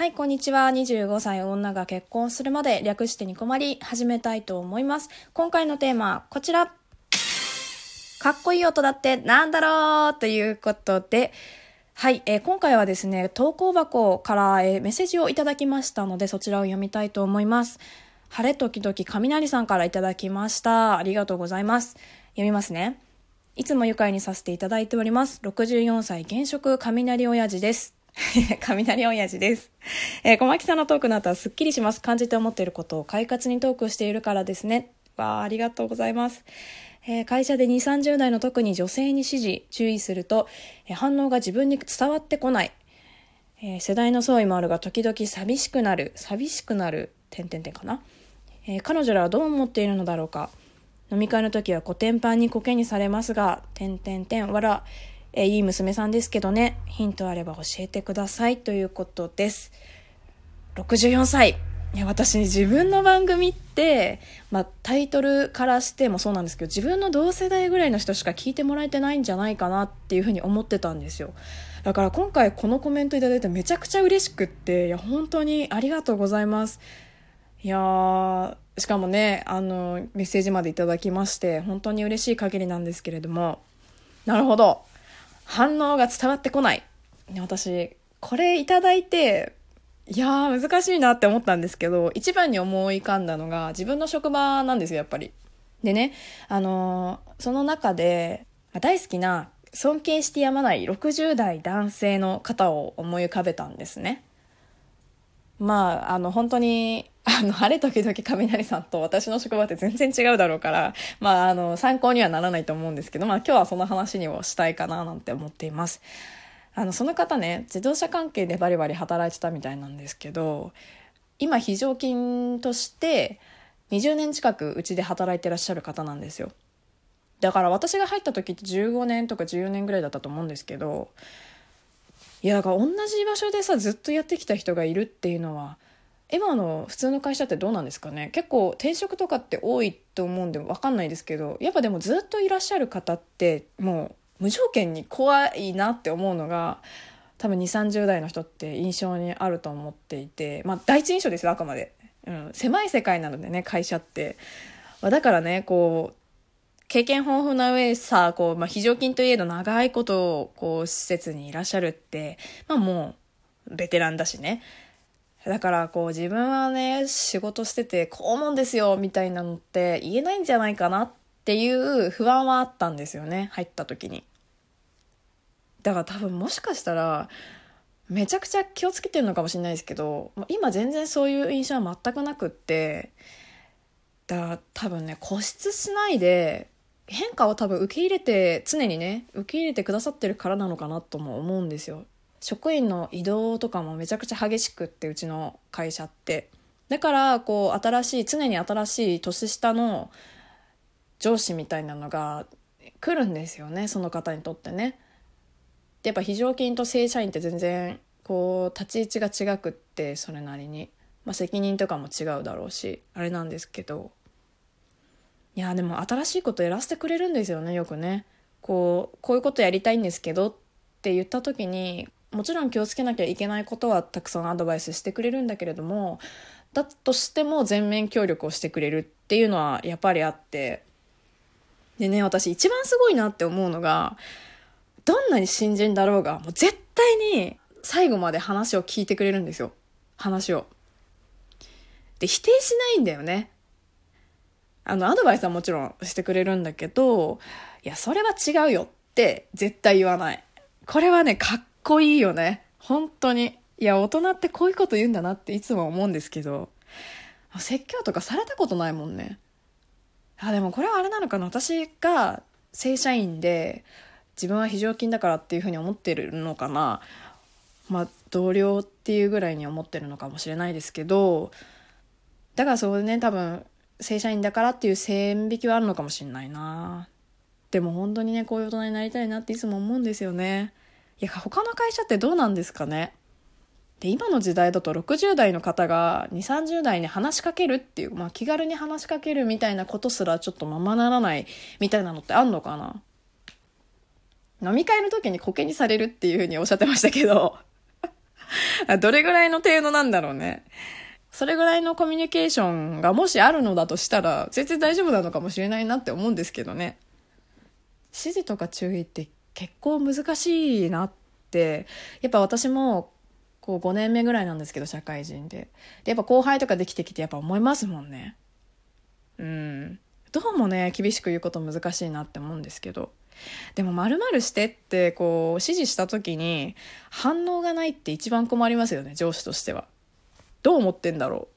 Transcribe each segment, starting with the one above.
はい、こんにちは。25歳女が結婚するまで略してに困り始めたいと思います。今回のテーマ、こちら。かっこいい音だってなんだろうということで、はい、えー今回はですね、投稿箱から、えーメッセージをいただきましたので、そちらを読みたいと思います。晴れ時々雷さんからいただきました。ありがとうございます。読みますね。いつも愉快にさせていただいております。64歳現職雷親父です。雷親父です。えー、小牧さんのトークの後はすっきりします。感じて思っていることを快活にトークしているからですね。わあ、ありがとうございます。えー会社で2、30代の特に女性に指示、注意すると、えー反応が自分に伝わってこない。え世代の相違もあるが時々寂しくなる。寂しくなる。点々点かな。え彼女らはどう思っているのだろうか。飲み会の時はコテンパンにコケにされますが、点々点、わら、えーいい娘さんですけどね。ヒントあれば教えてください。ということです。64歳。いや私自分の番組って、まあ、タイトルからしてもそうなんですけど自分の同世代ぐらいの人しか聞いてもらえてないんじゃないかなっていうふうに思ってたんですよだから今回このコメントいただいてめちゃくちゃ嬉しくっていや本当にありがとうございますいやーしかもねあのメッセージまでいただきまして本当に嬉しい限りなんですけれどもなるほど反応が伝わってこない。ね私これいただいていやー難しいなって思ったんですけど一番に思い浮かんだのが自分の職場なんですよやっぱり。でねあのーその中で大好きな尊敬してやまない60代男性の方を思い浮かべたんですね。まあ、あの、本当に、あの、晴れ時々雷さんと私の職場って全然違うだろうから、まあ、あの、参考にはならないと思うんですけど、まあ、今日はその話にもしたいかななんて思っています。あの、その方ね、自動車関係でバリバリ働いてたみたいなんですけど、今、非常勤として、20年近くうちで働いてらっしゃる方なんですよ。だから私が入った時って15年とか14年ぐらいだったと思うんですけど、いやだから同じ場所でさずっとやってきた人がいるっていうのは今の普通の会社ってどうなんですかね？結構転職とかって多いと思うんで分かんないですけどやっぱでもずっといらっしゃる方ってもう無条件に怖いなって思うのが多分2 3 0代の人って印象にあると思っていてまあ第一印象ですよあくまで、うん、狭い世界なのでね会社って、まあだからねこう経験豊富な上さ、こう、まあ、非常勤といえど長いこと、こう、施設にいらっしゃるって、まあもう、ベテランだしね。だから、こう、自分はね、仕事してて、こう思うんですよ、みたいなのって言えないんじゃないかなっていう不安はあったんですよね、入った時に。だから多分もしかしたら、めちゃくちゃ気をつけてるのかもしれないですけど、今全然そういう印象は全くなくって、だから多分ね、固執しないで、変化を多分受け入れて常にね受け入れてくださってるからなのかなとも思うんですよ職員の移動とかもめちゃくちゃ激しくってうちの会社って。だからこう新しい常に新しい年下の上司みたいなのが来るんですよねその方にとってね。でやっぱ非常勤と正社員って全然こう立ち位置が違くってそれなりに、まあ、責任とかも違うだろうしあれなんですけど。いやでも新しいことやらせてくれるんですよねよくね。こうこういうことやりたいんですけどって言った時にもちろん気をつけなきゃいけないことはたくさんアドバイスしてくれるんだけれどもだとしても全面協力をしてくれるっていうのはやっぱりあってでね私一番すごいなって思うのがどんなに新人だろうがもう絶対に最後まで話を聞いてくれるんですよ。話を。で否定しないんだよね。あの、アドバイスはもちろんしてくれるんだけど、いや、それは違うよって絶対言わない。これはね、かっこいいよね。本当に。いや、大人ってこういうこと言うんだなっていつも思うんですけど、説教とかされたことないもんね。あ、でもこれはあれなのかな。私が正社員で、自分は非常勤だからっていうふうに思ってるのかな。まあ、同僚っていうぐらいに思ってるのかもしれないですけど、だからそうね、多分、正社員だからっていう線引きはあるのかもしれないなでも本当にねこういう大人になりたいなっていつも思うんですよねいや他の会社ってどうなんですかね？で今の時代だと60代の方が2 3 0代に話しかけるっていう、まあ、気軽に話しかけるみたいなことすらちょっとままならないみたいなのってあんのかな？飲み会の時にコケにされるっていうふうにおっしゃってましたけど どれぐらいの程度なんだろうね？それぐらいのコミュニケーションがもしあるのだとしたら、全然大丈夫なのかもしれないなって思うんですけどね。指示とか注意って結構難しいなって、やっぱ私もこう5年目ぐらいなんですけど、社会人で。で、やっぱ後輩とかできてきてやっぱ思いますもんね。うん。どうもね、厳しく言うこと難しいなって思うんですけど。でも〇〇してってこう指示した時に反応がないって一番困りますよね、上司としては。どう思ってんだろ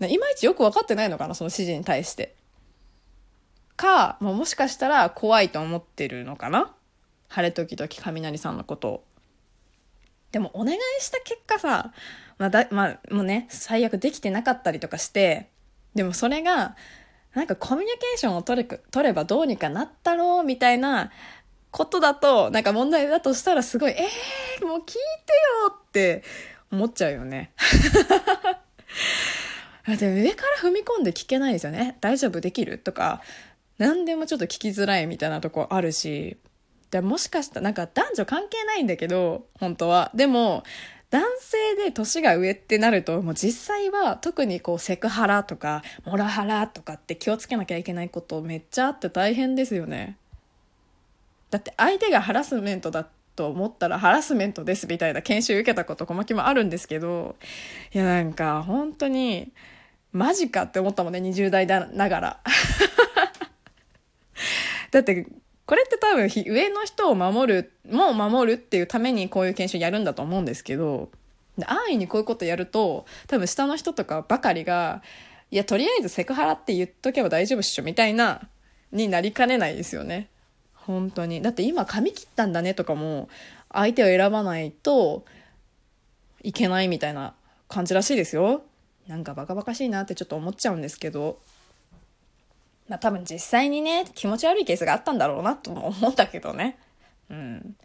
う。いまいちよく分かってないのかな、その指示に対して。か、もしかしたら怖いと思ってるのかな晴れ時々雷さんのことを。でもお願いした結果さ、まあだ、まあ、もうね、最悪できてなかったりとかして、でもそれが、なんかコミュニケーションを取れ取ればどうにかなったろうみたいなことだと、なんか問題だとしたらすごい、えー、もう聞いてよって思っちゃうよね。で上から踏み込んで聞けないですよね。大丈夫？できる？とか、何でもちょっと聞きづらいみたいなとこあるし、でもしかしたらなんか男女関係ないんだけど、本当は。でも、男性で年が上ってなると、もう実際は特にこうセクハラとか、モラハラとかって気をつけなきゃいけないことめっちゃあって大変ですよね。だって相手がハラスメントだと思ったらハラスメントですみたいな研修受けたこと小牧もあるんですけど、いやなんか本当に、マジかって思ったもんね、20代だながら。だってこれって多分上の人を守る、もう守るっていうためにこういう研修やるんだと思うんですけど、安易にこういうことやると、多分下の人とかばかりが、いや、とりあえずセクハラって言っとけば大丈夫っしょ、みたいな、になりかねないですよね。本当に。だって今髪切ったんだねとかも、相手を選ばないといけないみたいな感じらしいですよ。なんかバカバカしいなってちょっと思っちゃうんですけど。まあ多分実際にね、気持ち悪いケースがあったんだろうなとも思ったけどね。うん。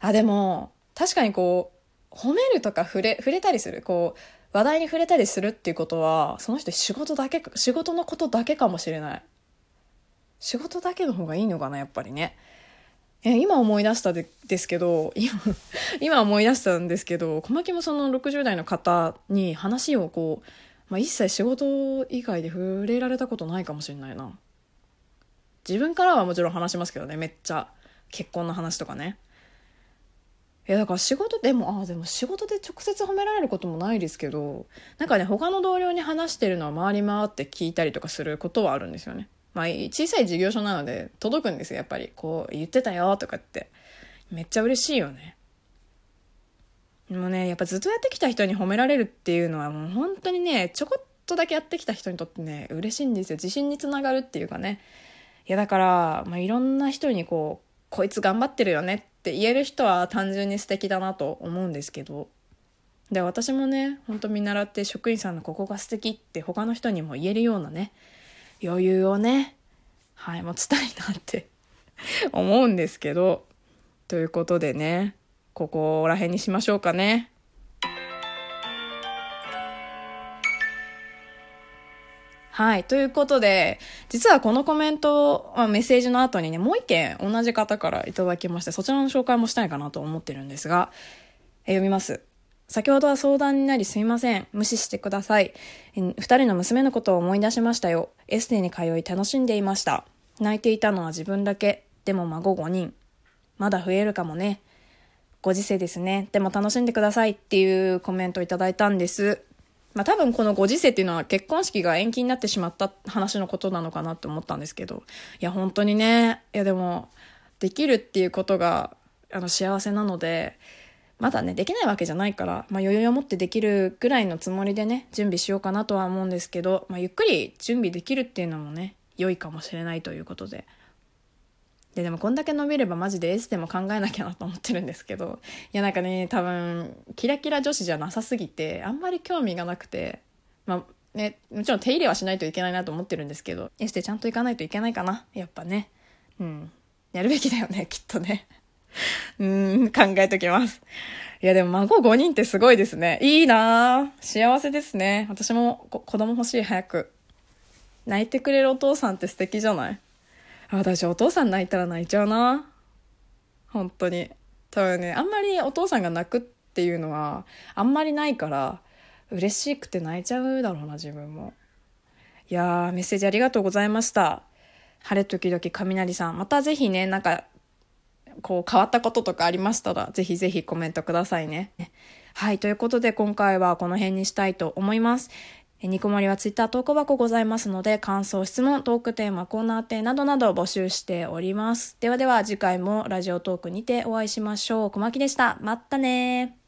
あ、でも、確かにこう、褒めるとか触れ、触れたりする、こう、話題に触れたりするっていうことは、その人仕事だけ、仕事のことだけかもしれない。仕事だけの方がいいのかな、やっぱりね。え今思い出したでですけど、今、今思い出したんですけど、小牧もその60代の方に話をこう、まあ、一切仕事以外で触れられたことないかもしれないな。自分からはもちろん話しますけどね、めっちゃ。結婚の話とかね。いや、だから仕事でも、ああ、でも仕事で直接褒められることもないですけど、なんかね、他の同僚に話してるのは回り回って聞いたりとかすることはあるんですよね。まあ、小さい事業所なので届くんですよ、やっぱり。こう、言ってたよとかって。めっちゃ嬉しいよね。でもね、やっぱずっとやってきた人に褒められるっていうのはもう本当にね、ちょこっとだけやってきた人にとってね、嬉しいんですよ。自信につながるっていうかね。いやだから、まあ、いろんな人にこう、こいつ頑張ってるよねって言える人は単純に素敵だなと思うんですけど。で、私もね、ほんと見習って職員さんのここが素敵って他の人にも言えるようなね、余裕をね、はい、持ちたいなって 思うんですけど。ということでね、ここら辺にしましょうかね。はい。ということで、実はこのコメント、まあメッセージの後にね、もう一件同じ方からいただきまして、そちらの紹介もしたいかなと思ってるんですが、え読みます。先ほどは相談になりすいません。無視してください。二人の娘のことを思い出しましたよ。エステに通い楽しんでいました。泣いていたのは自分だけ。でも孫5人。まだ増えるかもね。ご時世ですね。でも楽しんでくださいっていうコメントをいただいたんです。まあ多分このご時世っていうのは結婚式が延期になってしまった話のことなのかなって思ったんですけど、いや本当にね、いやでも、できるっていうことがあの幸せなので、まだね、できないわけじゃないから、まあ余裕を持ってできるぐらいのつもりでね、準備しようかなとは思うんですけど、まあゆっくり準備できるっていうのもね、良いかもしれないということで。で、でもこんだけ伸びればマジでエステも考えなきゃなと思ってるんですけど、いやなんかね、多分、キラキラ女子じゃなさすぎて、あんまり興味がなくて、まあね、もちろん手入れはしないといけないなと思ってるんですけど、エステちゃんと行かないといけないかな、やっぱね。うん。やるべきだよね、きっとね。うん、考えときます。いやでも孫5人ってすごいですね。いいな幸せですね。私も子供欲しい、早く。泣いてくれるお父さんって素敵じゃない？私お父さん泣いたら泣いちゃうな。本当に。多分ね、あんまりお父さんが泣くっていうのはあんまりないから嬉しくて泣いちゃうだろうな自分も。いやーメッセージありがとうございました。晴れ時々雷さん。またぜひねなんかこう変わったこととかありましたらぜひぜひコメントくださいね。はいということで今回はこの辺にしたいと思います。ニコモリはツイッター投稿箱ございますので、感想、質問、トークテーマ、コーナー展などなど募集しております。ではでは次回もラジオトークにてお会いしましょう。小牧でした。まったね